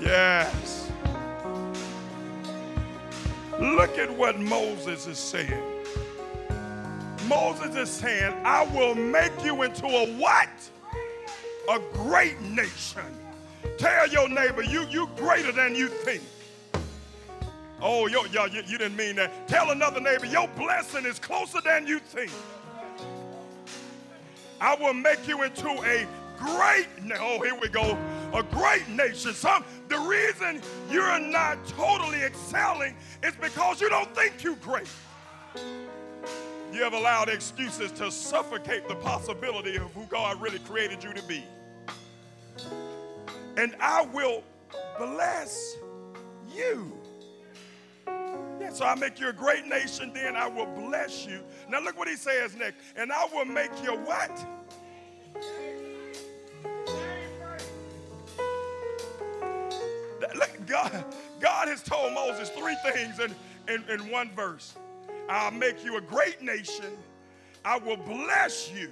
Yes. Look at what Moses is saying. Moses is saying, I will make you into a what? A great nation. Tell your neighbor, you you greater than you think. Oh, yo, yo, you, you didn't mean that. Tell another neighbor, your blessing is closer than you think. I will make you into a great, oh, here we go, a great nation. Some, the reason you're not totally excelling is because you don't think you're great. You have allowed excuses to suffocate the possibility of who God really created you to be. And I will bless you. Yeah, so I make you a great nation, then I will bless you. Now look what he says next. And I will make you what? God, God has told Moses three things in, in, in one verse. I'll make you a great nation. I will bless you.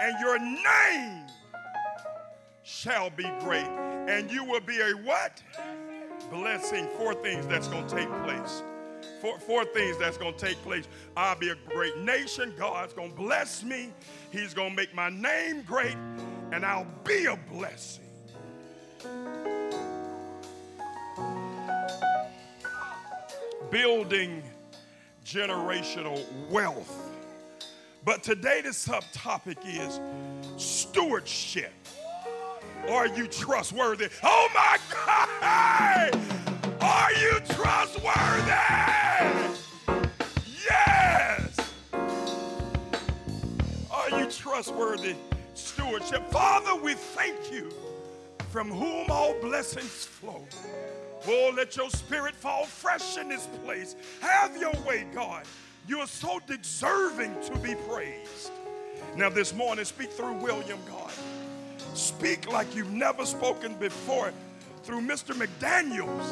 And your name shall be great. And you will be a what? Blessing. Four things that's going to take place. Four, four things that's going to take place. I'll be a great nation. God's going to bless me. He's going to make my name great. And I'll be a blessing. Building generational wealth. But today the subtopic is stewardship. Are you trustworthy? Oh my God! Are you trustworthy? Yes! Are you trustworthy? Stewardship. Father, we thank you from whom all blessings flow. Oh, let your spirit fall fresh in this place. Have your way, God. You are so deserving to be praised. Now, this morning, speak through William, God. Speak like you've never spoken before through Mr. McDaniels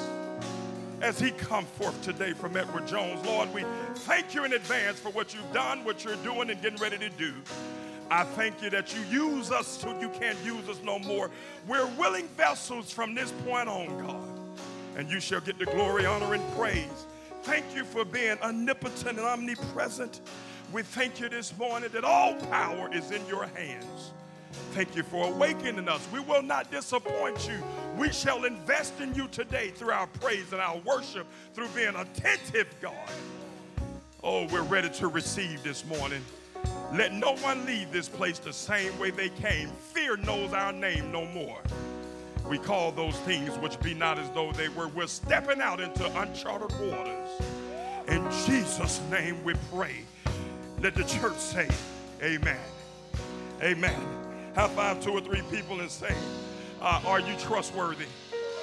as he come forth today from Edward Jones. Lord, we thank you in advance for what you've done, what you're doing, and getting ready to do. I thank you that you use us till you can't use us no more. We're willing vessels from this point on, God and you shall get the glory, honor, and praise. Thank you for being omnipotent and omnipresent. We thank you this morning that all power is in your hands. Thank you for awakening us. We will not disappoint you. We shall invest in you today through our praise and our worship, through being attentive, God. Oh, we're ready to receive this morning. Let no one leave this place the same way they came. Fear knows our name no more. We call those things which be not as though they were. We're stepping out into uncharted waters. In Jesus' name we pray. Let the church say, Amen. Amen. High five two or three people and say, uh, Are you trustworthy?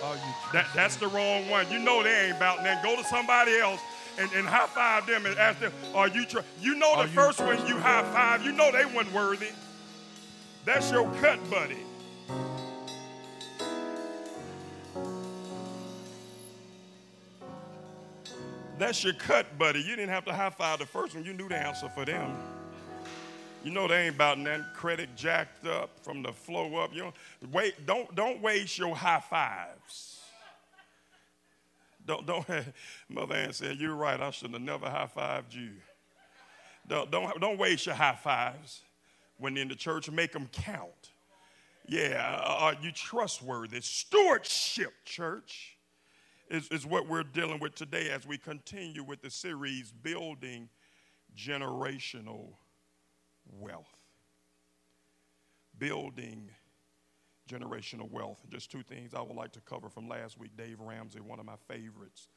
Are you that, that's the wrong one. You know they ain't about that. Go to somebody else and, and high five them and ask them, Are you tr-? You know the Are first you one you high five, you know they weren't worthy. That's your cut buddy. That's your cut, buddy. You didn't have to high five the first one. You knew the answer for them. You know they ain't about that credit jacked up from the flow up. You know, wait, don't don't waste your high fives. Don't don't. Mother Ann said you're right. I should have never high fived you. Don't don't don't waste your high fives when in the church. Make them count. Yeah, are you trustworthy? Stewardship, church is, is what we're dealing with today as we continue with the series Building Generational Wealth. Building generational wealth. Just two things I would like to cover from last week. Dave Ramsey, one of my favorites,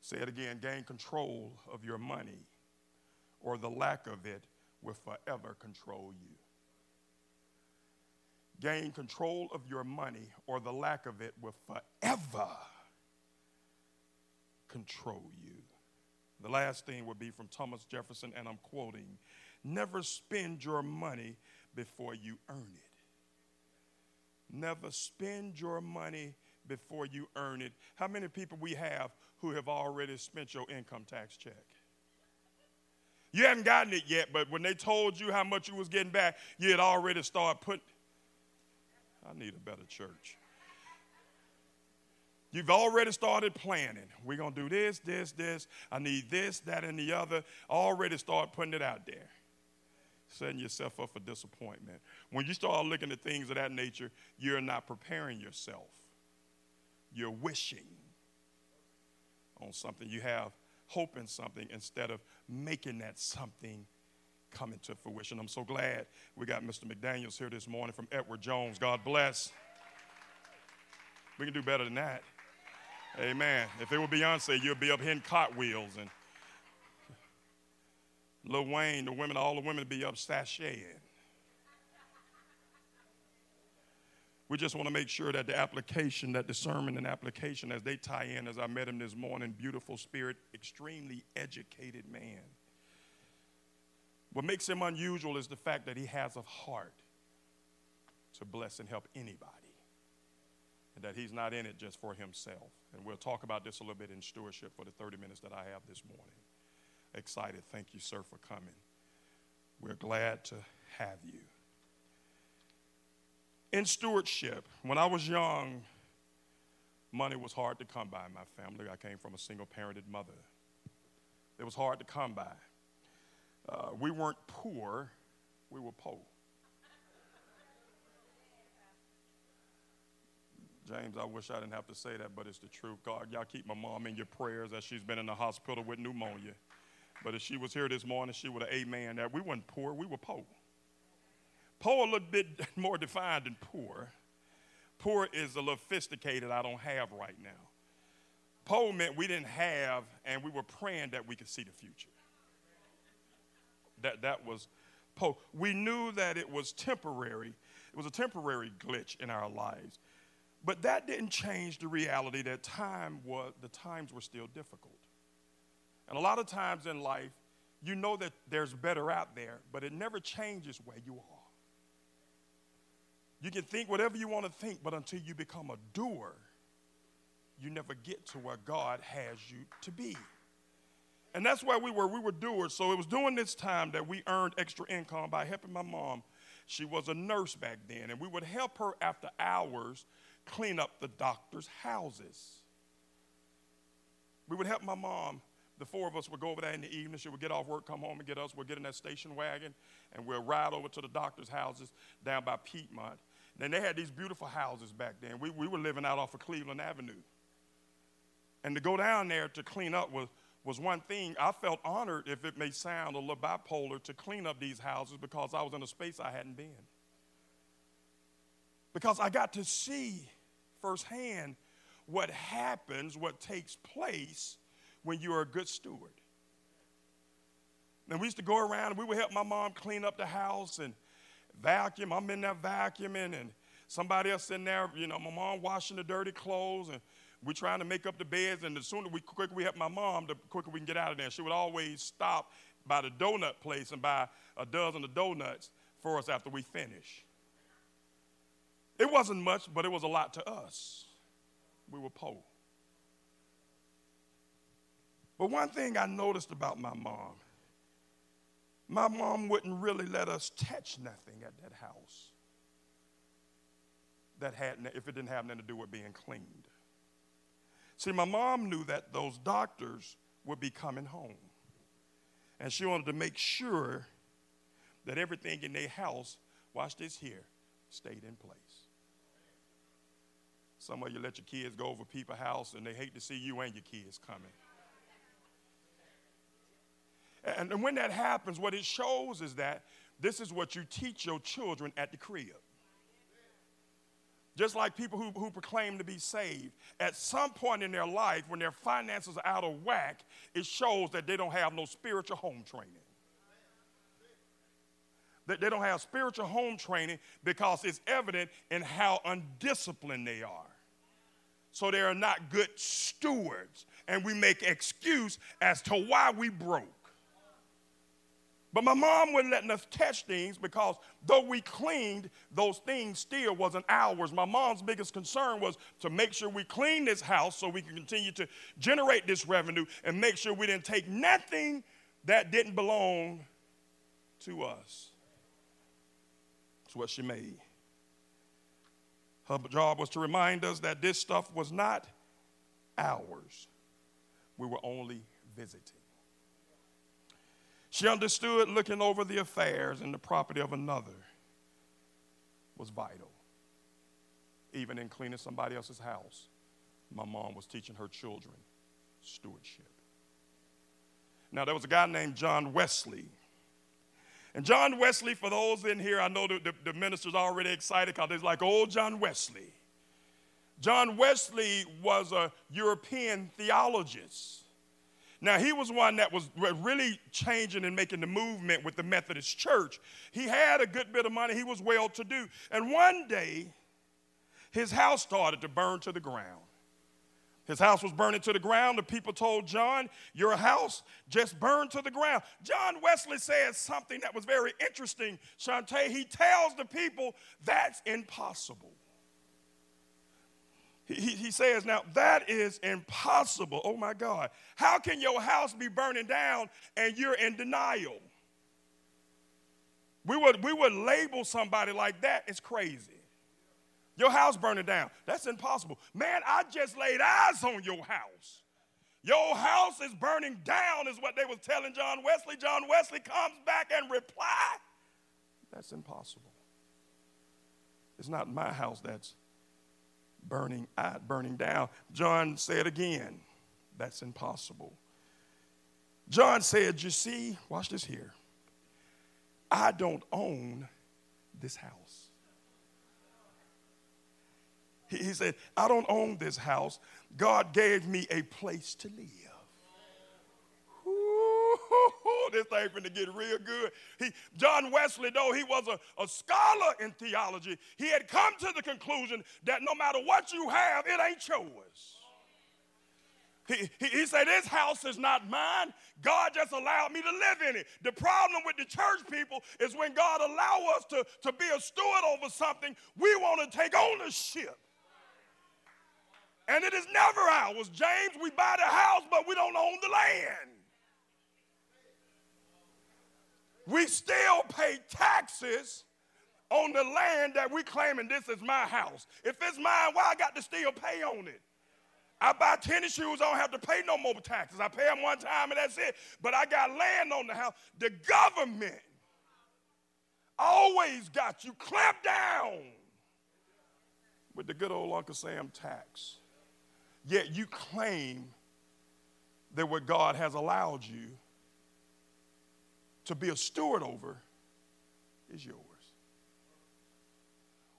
said again gain control of your money, or the lack of it will forever control you. Gain control of your money, or the lack of it will forever control you. The last thing would be from Thomas Jefferson, and I'm quoting Never spend your money before you earn it. Never spend your money before you earn it. How many people we have who have already spent your income tax check? You haven't gotten it yet, but when they told you how much you was getting back, you had already started putting. I need a better church. You've already started planning. We're going to do this, this, this. I need this, that, and the other. Already start putting it out there. Setting yourself up for disappointment. When you start looking at things of that nature, you're not preparing yourself. You're wishing on something. You have hope in something instead of making that something come into fruition. I'm so glad we got Mr. McDaniels here this morning from Edward Jones. God bless. We can do better than that. Amen. If it were Beyonce, you'd be up here in cartwheels and Lil Wayne, the women, all the women would be up sashaying. We just want to make sure that the application, that discernment and application as they tie in, as I met him this morning, beautiful spirit, extremely educated man. What makes him unusual is the fact that he has a heart to bless and help anybody, and that he's not in it just for himself. And we'll talk about this a little bit in stewardship for the 30 minutes that I have this morning. Excited. Thank you, sir, for coming. We're glad to have you in stewardship, when I was young, money was hard to come by in my family. I came from a single parented mother. It was hard to come by. Uh, we weren't poor, we were poor. James, I wish I didn't have to say that, but it's the truth. God, y'all keep my mom in your prayers as she's been in the hospital with pneumonia. But if she was here this morning, she would have amen that. We weren't poor, we were poor. Poor a little bit more defined than poor. Poor is a little sophisticated, I don't have right now. Poor meant we didn't have, and we were praying that we could see the future. That, that was poor. We knew that it was temporary, it was a temporary glitch in our lives. But that didn't change the reality that time was, the times were still difficult. And a lot of times in life, you know that there's better out there, but it never changes where you are. You can think whatever you want to think, but until you become a doer, you never get to where God has you to be. And that's where we were. We were doers. So it was during this time that we earned extra income by helping my mom. She was a nurse back then, and we would help her after hours clean up the doctor's houses. We would help my mom. The four of us would go over there in the evening. She would get off work, come home and get us. We'd get in that station wagon, and we'll ride over to the doctor's houses down by Piedmont. And they had these beautiful houses back then. We, we were living out off of Cleveland Avenue. And to go down there to clean up was, was one thing. I felt honored, if it may sound a little bipolar, to clean up these houses because I was in a space I hadn't been. Because I got to see firsthand what happens, what takes place when you are a good steward. And we used to go around and we would help my mom clean up the house and vacuum. I'm in there vacuuming, and somebody else in there, you know, my mom washing the dirty clothes, and we're trying to make up the beds. And the sooner we quicker we help my mom, the quicker we can get out of there. She would always stop by the donut place and buy a dozen of donuts for us after we finish. It wasn't much, but it was a lot to us. We were poor. But one thing I noticed about my mom, my mom wouldn't really let us touch nothing at that house that had if it didn't have nothing to do with being cleaned. See, my mom knew that those doctors would be coming home. And she wanted to make sure that everything in their house, watch this here, stayed in place. Some of you let your kids go over people's house and they hate to see you and your kids coming. And when that happens, what it shows is that this is what you teach your children at the crib. Just like people who, who proclaim to be saved, at some point in their life, when their finances are out of whack, it shows that they don't have no spiritual home training. That they don't have spiritual home training because it's evident in how undisciplined they are. So they are not good stewards, and we make excuse as to why we broke. But my mom wouldn't let us touch things because though we cleaned, those things still wasn't ours. My mom's biggest concern was to make sure we clean this house so we can continue to generate this revenue and make sure we didn't take nothing that didn't belong to us. That's what she made. Her job was to remind us that this stuff was not ours. We were only visiting. She understood looking over the affairs and the property of another was vital. Even in cleaning somebody else's house, my mom was teaching her children stewardship. Now, there was a guy named John Wesley. And John Wesley, for those in here, I know the, the, the minister's already excited because it's like old John Wesley. John Wesley was a European theologist. Now, he was one that was really changing and making the movement with the Methodist Church. He had a good bit of money, he was well to do. And one day, his house started to burn to the ground. His house was burning to the ground. The people told John, Your house just burned to the ground. John Wesley says something that was very interesting, Shantae. He tells the people, That's impossible. He, he says, Now that is impossible. Oh my God. How can your house be burning down and you're in denial? We would, we would label somebody like that as crazy. Your house burning down. That's impossible. Man, I just laid eyes on your house. Your house is burning down, is what they was telling John Wesley. John Wesley comes back and reply, That's impossible. It's not my house that's burning, uh, burning down. John said again, That's impossible. John said, You see, watch this here. I don't own this house. He, said, I don't own this house. God gave me a place to live. this thing finna get real good. He, John Wesley, though he was a, a scholar in theology, he had come to the conclusion that no matter what you have, it ain't yours. He, he, he, said, This house is not mine. God just allowed me to live in it. The problem with the church people is when God allows us to, to be a steward over something, we want to take ownership. And it is never ours. James, we buy the house, but we don't own the land. We still pay taxes on the land that we claiming this is my house. If it's mine, why I got to still pay on it? I buy tennis shoes, I don't have to pay no more taxes. I pay them one time and that's it. But I got land on the house. The government always got you clamped down with the good old Uncle Sam tax. Yet you claim that what God has allowed you to be a steward over is yours.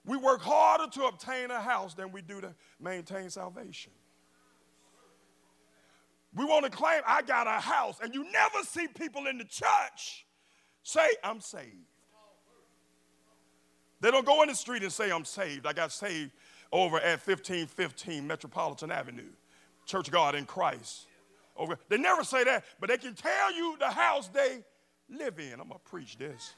We work harder to obtain a house than we do to maintain salvation. We want to claim, I got a house, and you never see people in the church say, I'm saved. They don't go in the street and say, I'm saved. I got saved over at 1515 Metropolitan Avenue, Church God in Christ. Over, they never say that, but they can tell you the house they live in. I'm gonna preach this.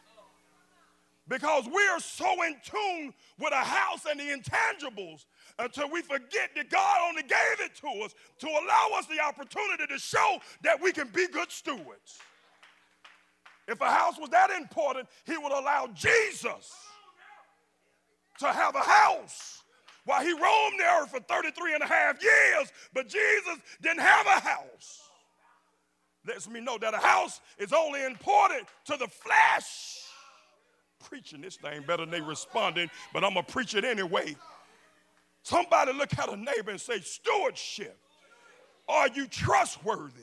Because we are so in tune with a house and the intangibles until we forget that God only gave it to us to allow us the opportunity to show that we can be good stewards. If a house was that important, he would allow Jesus to have a house while he roamed the earth for 33 and a half years, but Jesus didn't have a house. Lets me know that a house is only important to the flesh. Preaching this thing better than they responding, but I'm gonna preach it anyway. Somebody look at a neighbor and say, Stewardship. Are you trustworthy?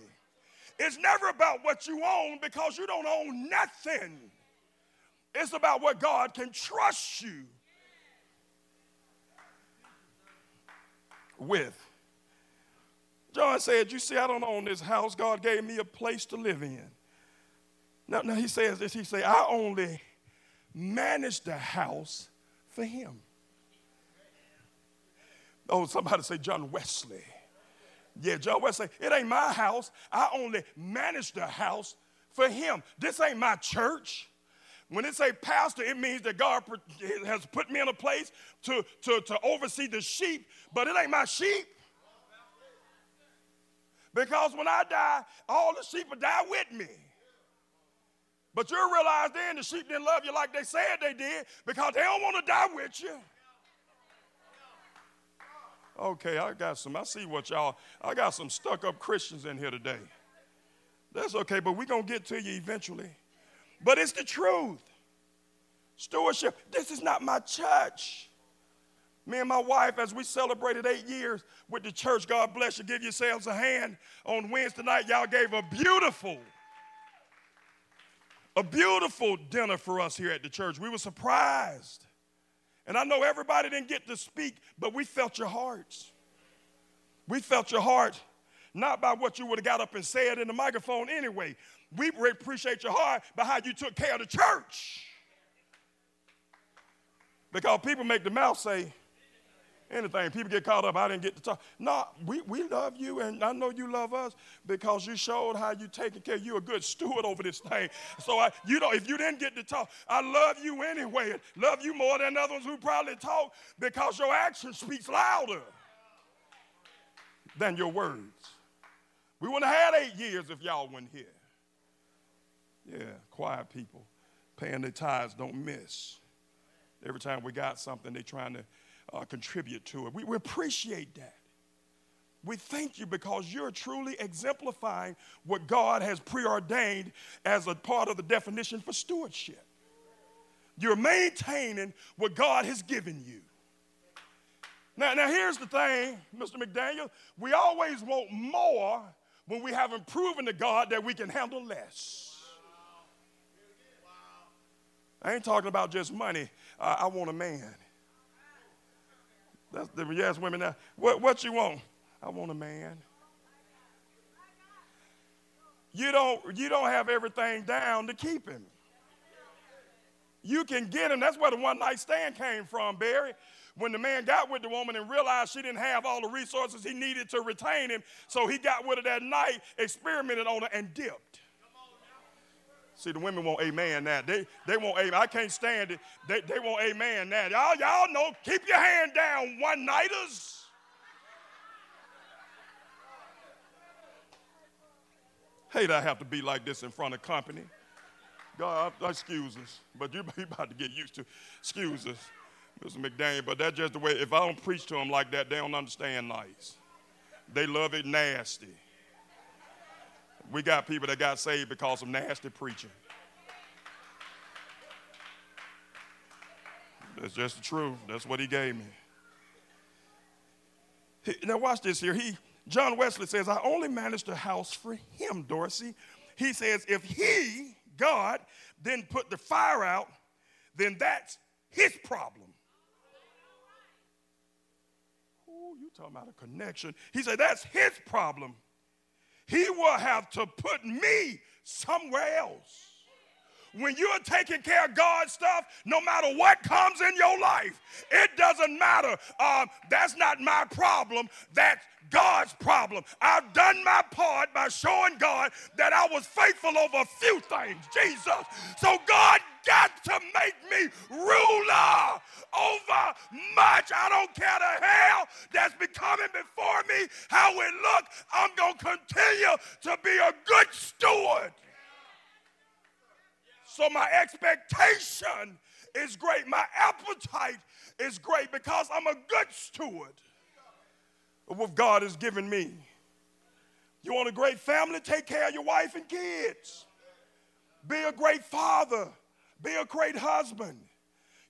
It's never about what you own because you don't own nothing. It's about what God can trust you with. John said, You see, I don't own this house. God gave me a place to live in. Now, now he says this, he said, I only manage the house for him. Oh, somebody say John Wesley. Yeah, John Wesley, it ain't my house. I only manage the house for him. This ain't my church. When it say pastor, it means that God has put me in a place to, to, to oversee the sheep, but it ain't my sheep. Because when I die, all the sheep will die with me. But you'll realize then the sheep didn't love you like they said they did because they don't want to die with you. Okay, I got some. I see what y'all, I got some stuck up Christians in here today. That's okay, but we're going to get to you eventually. But it's the truth. Stewardship. This is not my church. Me and my wife, as we celebrated eight years with the church, God bless you, give yourselves a hand on Wednesday night. Y'all gave a beautiful, a beautiful dinner for us here at the church. We were surprised. And I know everybody didn't get to speak, but we felt your hearts. We felt your heart, not by what you would have got up and said in the microphone anyway. We appreciate your heart by how you took care of the church. Because people make the mouth say, anything. People get caught up. I didn't get to talk. No, we, we love you, and I know you love us because you showed how you taking care. You're a good steward over this thing. So I, you know, if you didn't get to talk, I love you anyway. Love you more than others who probably talk because your action speaks louder than your words. We wouldn't have had eight years if y'all weren't here. Yeah, quiet people paying their tithes don't miss. Every time we got something, they're trying to uh, contribute to it. We, we appreciate that. We thank you because you're truly exemplifying what God has preordained as a part of the definition for stewardship. You're maintaining what God has given you. Now, now here's the thing, Mr. McDaniel. We always want more when we haven't proven to God that we can handle less. I ain't talking about just money. I want a man. That's the yes, women now. What, what you want? I want a man. You don't, you don't have everything down to keep him. You can get him. That's where the one night stand came from, Barry. When the man got with the woman and realized she didn't have all the resources he needed to retain him, so he got with her that night, experimented on her, and dipped. See, the women won't amen now. They, they won't amen. I can't stand it. They, they won't amen now. Y'all, y'all know, keep your hand down, one nighters. Hate I have to be like this in front of company. God, excuse us, but you about to get used to excuse us, Mr. McDaniel. But that's just the way. If I don't preach to them like that, they don't understand nice. They love it nasty. We got people that got saved because of nasty preaching. That's just the truth. That's what he gave me. Now watch this here. He John Wesley says, I only managed a house for him, Dorsey. He says, if he, God, didn't put the fire out, then that's his problem. Oh, you talking about a connection. He said, that's his problem he will have to put me somewhere else. When you're taking care of God's stuff, no matter what comes in your life, it doesn't matter. Um, that's not my problem. That's God's problem. I've done my part by showing God that I was faithful over a few things. Jesus. So God got to make me ruler over much. I don't care the hell that's becoming before me, how it look. I'm going to continue to be a good steward. So my expectation is great. My appetite is great because I'm a good steward of what God has given me. You want a great family? Take care of your wife and kids. Be a great father. Be a great husband.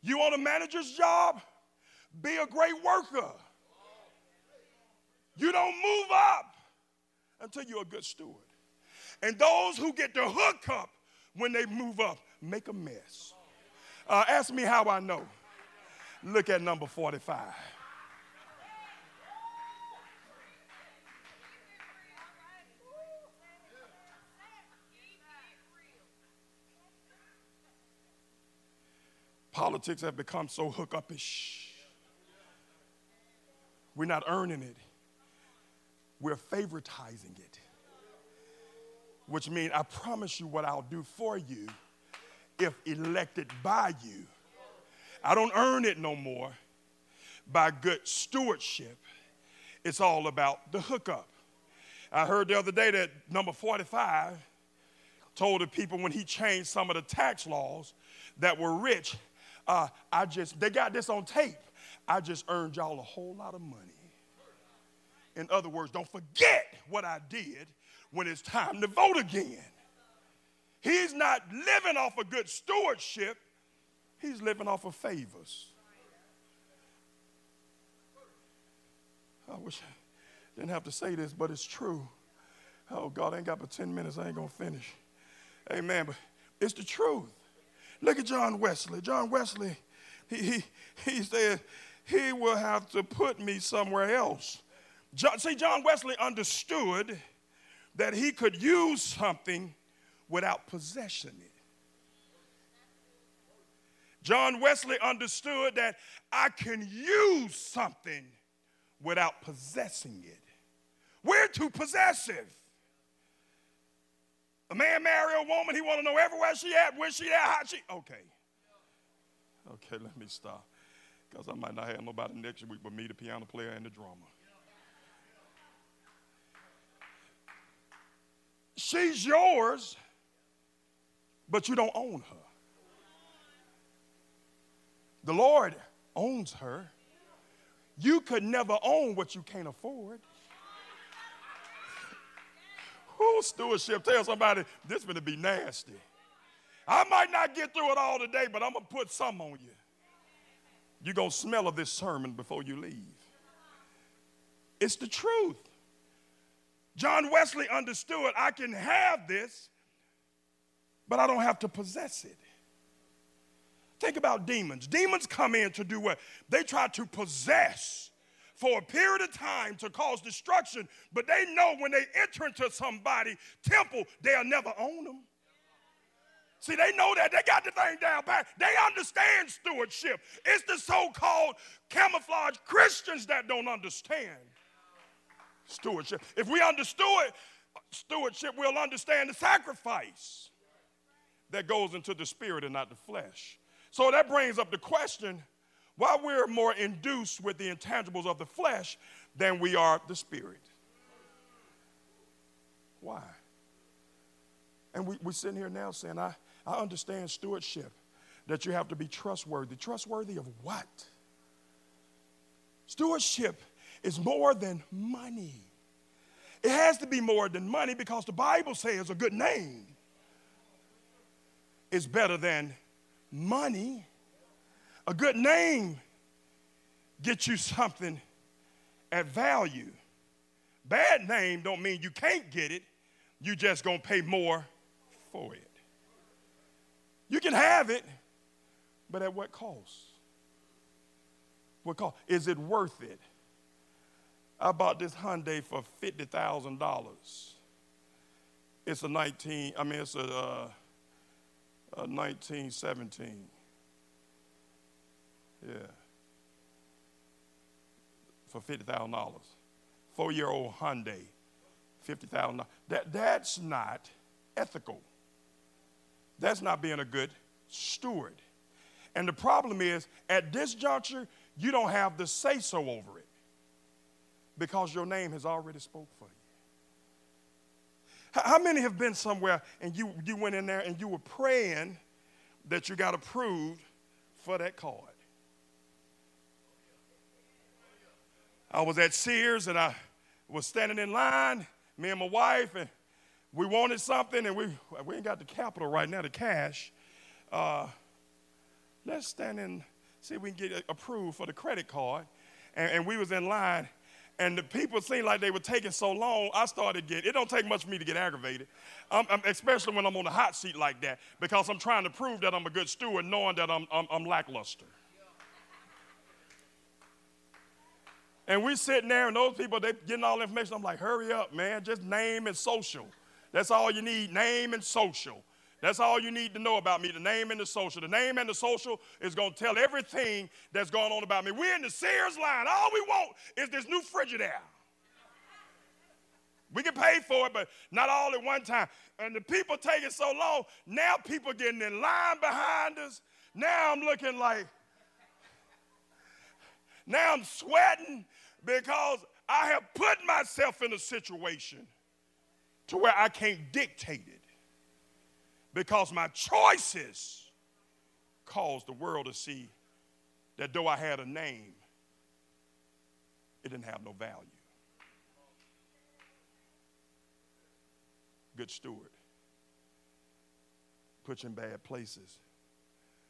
You want a manager's job? Be a great worker. You don't move up until you're a good steward. And those who get the hookup when they move up make a mess. Uh, ask me how I know. Look at number 45. Politics have become so hook upish. We're not earning it, we're favoritizing it. Which means I promise you what I'll do for you if elected by you. I don't earn it no more by good stewardship. It's all about the hookup. I heard the other day that number 45 told the people when he changed some of the tax laws that were rich uh, I just, they got this on tape. I just earned y'all a whole lot of money. In other words, don't forget what I did when it's time to vote again. He's not living off of good stewardship, he's living off of favors. I wish I didn't have to say this, but it's true. Oh, God, I ain't got but 10 minutes. I ain't going to finish. Amen. But it's the truth. Look at John Wesley. John Wesley, he, he, he said, he will have to put me somewhere else. John, see, John Wesley understood that he could use something without possessing it. John Wesley understood that I can use something without possessing it. We're too possessive. A man marry a woman, he want to know everywhere she at, where she at, how she. Okay. Okay, let me stop. Because I might not have nobody next week but me, the piano player, and the drummer. She's yours, but you don't own her. The Lord owns her. You could never own what you can't afford. Who stewardship? Tell somebody this is going to be nasty. I might not get through it all today, but I'm going to put some on you. You're going to smell of this sermon before you leave. It's the truth. John Wesley understood I can have this, but I don't have to possess it. Think about demons. Demons come in to do what? They try to possess for a period of time to cause destruction, but they know when they enter into somebody temple, they'll never own them. See, they know that. They got the thing down pat. They understand stewardship. It's the so called camouflage Christians that don't understand stewardship. If we understood stewardship, we'll understand the sacrifice that goes into the spirit and not the flesh. So that brings up the question why we're more induced with the intangibles of the flesh than we are the spirit. Why? And we, we're sitting here now saying, I, I understand stewardship, that you have to be trustworthy. Trustworthy of what? Stewardship is more than money. It has to be more than money because the Bible says a good name is better than money. A good name gets you something at value. Bad name don't mean you can't get it. You just gonna pay more for it. You can have it, but at what cost? What cost? Is it worth it? I bought this Hyundai for fifty thousand dollars. It's a nineteen. I mean, it's a, uh, a nineteen seventeen. Yeah. For fifty thousand dollars. Four-year-old Hyundai, fifty thousand. That that's not ethical. That's not being a good steward. And the problem is, at this juncture, you don't have the say so over it because your name has already spoke for you. How many have been somewhere and you, you went in there and you were praying that you got approved for that card? I was at Sears and I was standing in line, me and my wife, and we wanted something and we, we ain't got the capital right now, the cash. Uh, let's stand in, see if we can get approved for the credit card. And, and we was in line and the people seemed like they were taking so long, I started getting, it don't take much for me to get aggravated, um, especially when I'm on the hot seat like that, because I'm trying to prove that I'm a good steward, knowing that I'm, I'm, I'm lackluster. And we sitting there, and those people, they getting all the information. I'm like, hurry up, man, just name and social. That's all you need, name and social. That's all you need to know about me the name and the social. The name and the social is going to tell everything that's going on about me. We're in the Sears line. All we want is this new Frigidaire. We can pay for it, but not all at one time. And the people taking so long, now people getting in line behind us. Now I'm looking like, now I'm sweating because I have put myself in a situation to where I can't dictate it because my choices caused the world to see that though I had a name, it didn't have no value. Good steward. Put you in bad places.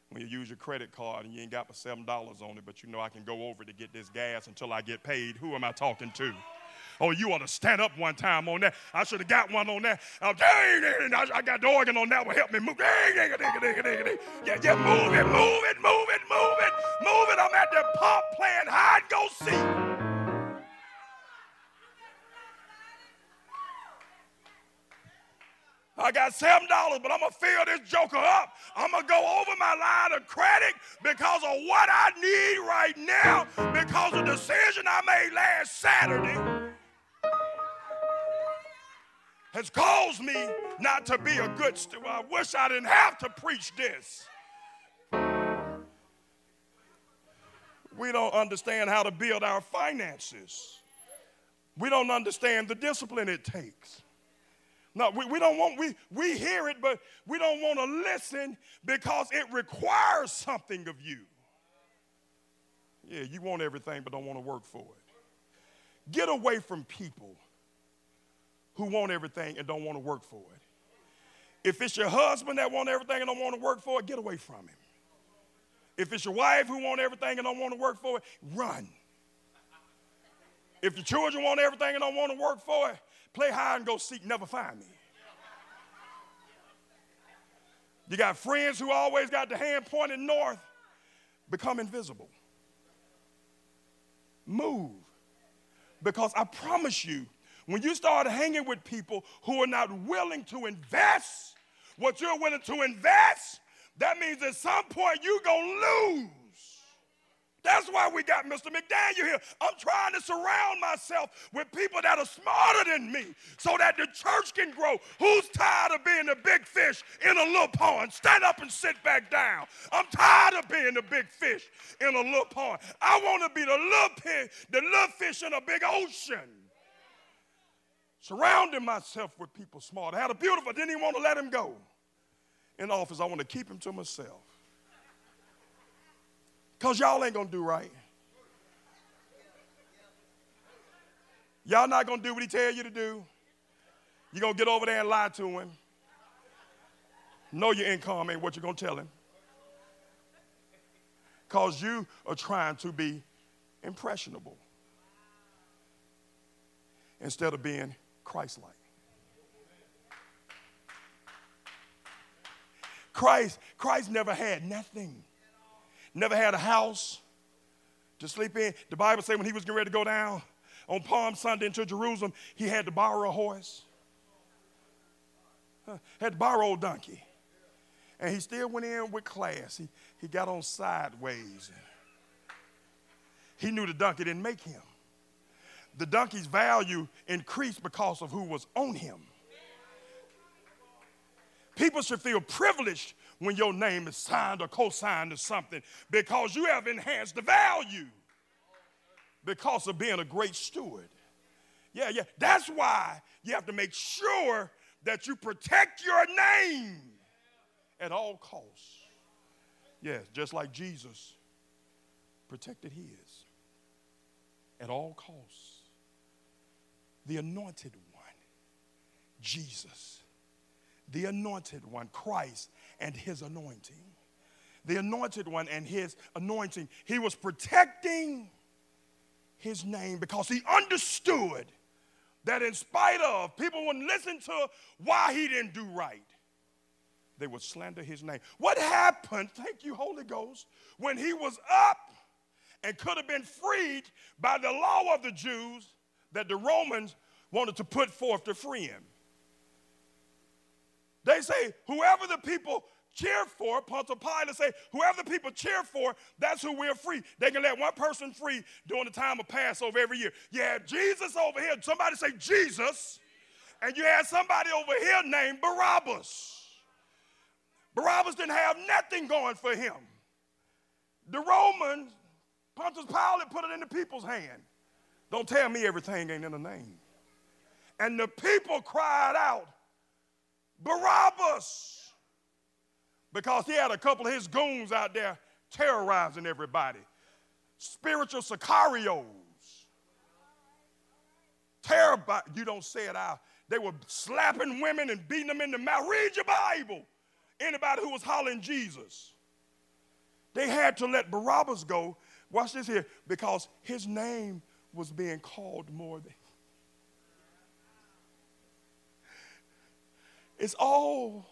When you use your credit card and you ain't got but $7 on it, but you know I can go over to get this gas until I get paid, who am I talking to? Oh, you ought to stand up one time on that. I should have got one on that. Uh, Dang, I got the organ on that one. Help me move. Yeah, yeah, move it, move it, move it, move it, move it. I'm at the pump playing hide go see. I got seven dollars, but I'm gonna fill this joker up. I'm gonna go over my line of credit because of what I need right now, because of the decision I made last Saturday has caused me not to be a good steward. I wish I didn't have to preach this. We don't understand how to build our finances. We don't understand the discipline it takes. No, we, we don't want, we, we hear it, but we don't want to listen because it requires something of you. Yeah, you want everything but don't want to work for it. Get away from people who want everything and don't want to work for it. If it's your husband that want everything and don't want to work for it, get away from him. If it's your wife who want everything and don't want to work for it, run. If your children want everything and don't want to work for it, play hide and go seek, never find me. You got friends who always got the hand pointed north, become invisible. Move. Because I promise you, when you start hanging with people who are not willing to invest what you're willing to invest, that means at some point you're going to lose. That's why we got Mr. McDaniel here. I'm trying to surround myself with people that are smarter than me so that the church can grow. Who's tired of being the big fish in a little pond? Stand up and sit back down. I'm tired of being the big fish in a little pond. I want to be the little, pig, the little fish in a big ocean surrounding myself with people smart. I had a beautiful, didn't even want to let him go. In office, I want to keep him to myself. Because y'all ain't going to do right. Y'all not going to do what he tell you to do. You're going to get over there and lie to him. Know your income ain't what you're going to tell him. Because you are trying to be impressionable instead of being Christ like. Christ, Christ never had nothing. Never had a house to sleep in. The Bible says when he was getting ready to go down on Palm Sunday into Jerusalem, he had to borrow a horse. Had to borrow a donkey. And he still went in with class. He, he got on sideways. He knew the donkey didn't make him the donkey's value increased because of who was on him. People should feel privileged when your name is signed or co signed to something because you have enhanced the value because of being a great steward. Yeah, yeah. That's why you have to make sure that you protect your name at all costs. Yes, just like Jesus protected his at all costs the anointed one, Jesus, the anointed one, Christ and his anointing. The anointed one and his anointing. He was protecting his name because he understood that in spite of people wouldn't listen to why he didn't do right, they would slander his name. What happened, thank you, Holy Ghost, when he was up and could have been freed by the law of the Jews? That the Romans wanted to put forth to free him. They say, whoever the people cheer for, Pontius Pilate say, whoever the people cheer for, that's who we're free. They can let one person free during the time of Passover every year. You have Jesus over here. Somebody say Jesus. And you had somebody over here named Barabbas. Barabbas didn't have nothing going for him. The Romans, Pontius Pilate put it in the people's hand. Don't tell me everything ain't in the name. And the people cried out, Barabbas, because he had a couple of his goons out there terrorizing everybody. Spiritual sicarios terrified. You don't say it out. They were slapping women and beating them in the mouth. Read your Bible. Anybody who was hollering Jesus. They had to let Barabbas go. Watch this here, because his name was being called more than. It's all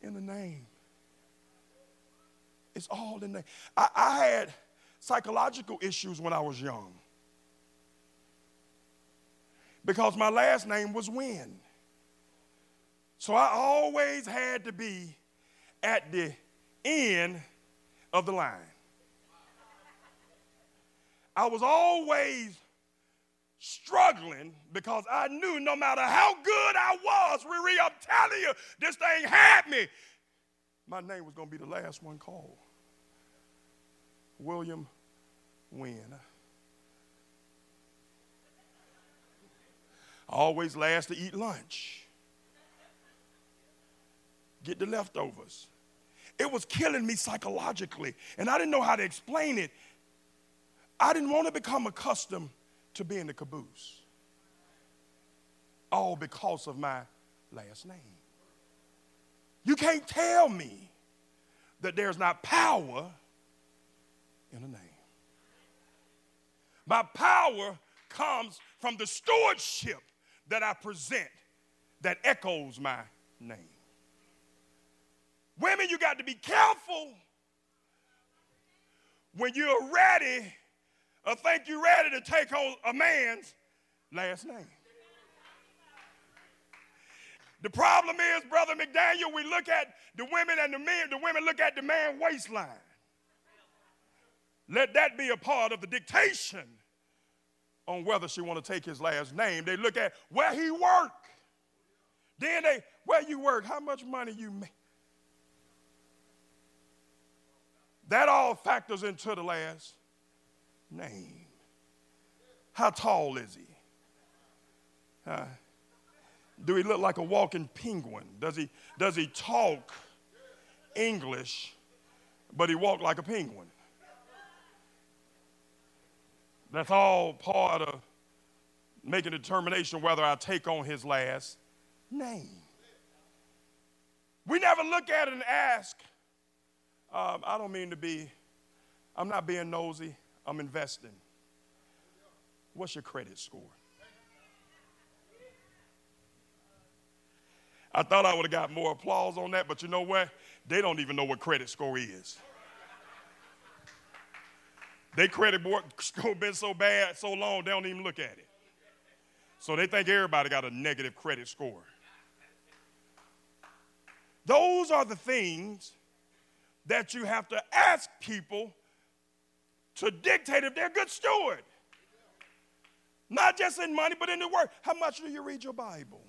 in the name. It's all in the name. I, I had psychological issues when I was young because my last name was Wynn. So I always had to be at the end of the line. I was always struggling because I knew no matter how good I was, Riri, I'm telling you, this thing had me. My name was going to be the last one called. William Wynn. Always last to eat lunch. Get the leftovers. It was killing me psychologically, and I didn't know how to explain it. I didn't want to become accustomed to being the caboose. All because of my last name. You can't tell me that there's not power in a name. My power comes from the stewardship that I present that echoes my name. Women, you got to be careful when you're ready or think you're ready to take on a man's last name. The problem is, Brother McDaniel, we look at the women and the men, the women look at the man waistline. Let that be a part of the dictation on whether she want to take his last name. They look at where he work. Then they, where you work, how much money you make. That all factors into the last name. How tall is he? Uh, do he look like a walking penguin? Does he, does he talk English, but he walk like a penguin? That's all part of making a determination whether I take on his last name. We never look at it and ask, um, I don't mean to be, I'm not being nosy, I'm investing. What's your credit score? I thought I would have got more applause on that, but you know what? They don't even know what credit score is. They credit score been so bad so long they don't even look at it. So they think everybody got a negative credit score. Those are the things that you have to ask people to dictate if they're a good steward. Not just in money, but in the word. How much do you read your Bible?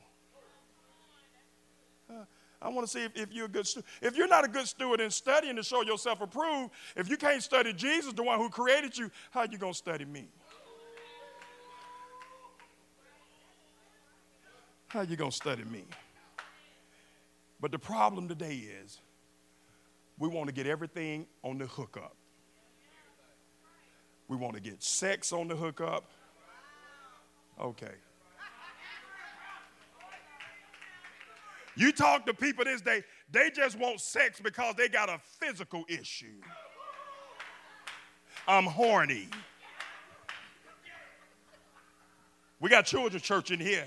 I want to see if, if you're a good steward. If you're not a good steward in studying to show yourself approved, if you can't study Jesus, the one who created you, how are you going to study me? How are you going to study me? But the problem today is we want to get everything on the hookup. We want to get sex on the hookup. Okay. You talk to people this day, they just want sex because they got a physical issue. I'm horny. We got children's church in here.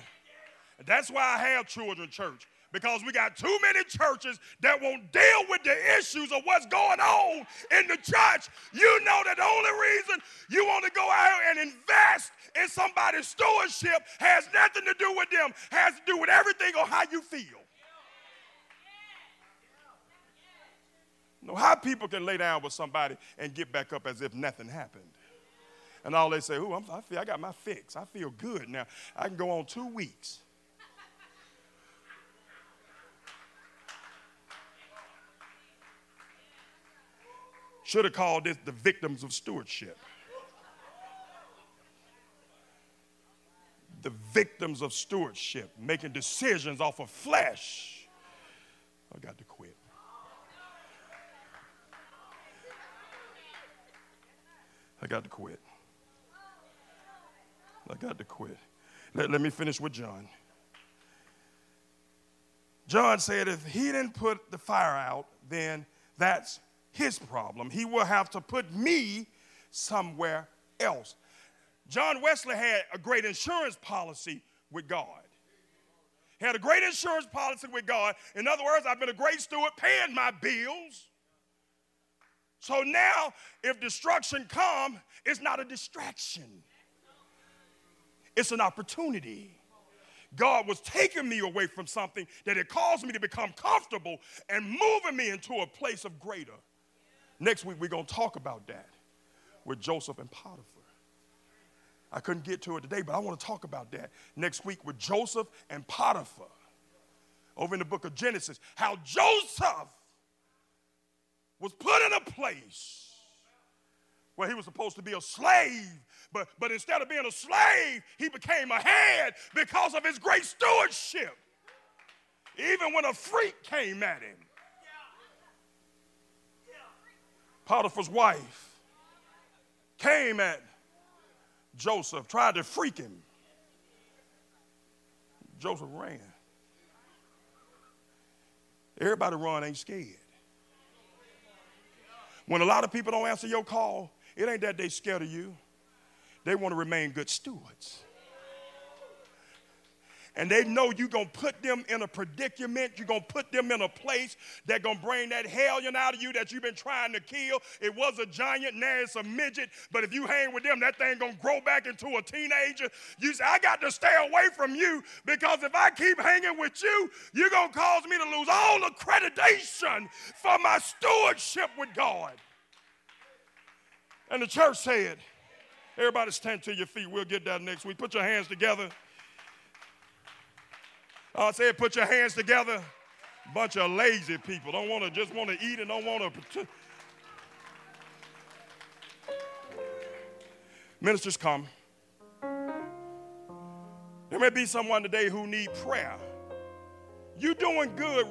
That's why I have children's church because we got too many churches that won't deal with the issues of what's going on in the church. You know that the only reason you want to go out and invest in somebody's stewardship has nothing to do with them, has to do with everything on how you feel. know how people can lay down with somebody and get back up as if nothing happened. And all they say, "Oh, I feel I got my fix. I feel good now. I can go on two weeks." Should have called this the victims of stewardship. The victims of stewardship, making decisions off of flesh. I got to quit. I got to quit. I got to quit. Let, let me finish with John. John said if he didn't put the fire out, then that's his problem. He will have to put me somewhere else. John Wesley had a great insurance policy with God. He had a great insurance policy with God. In other words, I've been a great steward paying my bills. So now, if destruction come, it's not a distraction. It's an opportunity. God was taking me away from something that had caused me to become comfortable and moving me into a place of greater. Next week, we're going to talk about that with Joseph and Potiphar. I couldn't get to it today, but I want to talk about that next week with Joseph and Potiphar over in the book of Genesis. How Joseph was put in a place where he was supposed to be a slave, but, but instead of being a slave, he became a head because of his great stewardship. Even when a freak came at him. Potiphar's wife came at Joseph, tried to freak him. Joseph ran. Everybody run ain't scared. When a lot of people don't answer your call, it ain't that they scared of you. They want to remain good stewards and they know you're going to put them in a predicament. You're going to put them in a place that's going to bring that hellion out of you that you've been trying to kill. It was a giant, now it's a midget. But if you hang with them, that thing going to grow back into a teenager. You say, I got to stay away from you because if I keep hanging with you, you're going to cause me to lose all accreditation for my stewardship with God. And the church said, Everybody stand to your feet. We'll get that next week. Put your hands together. I said, put your hands together. Bunch of lazy people. Don't want to just want to eat and don't want to. Ministers come. There may be someone today who need prayer. You doing good reading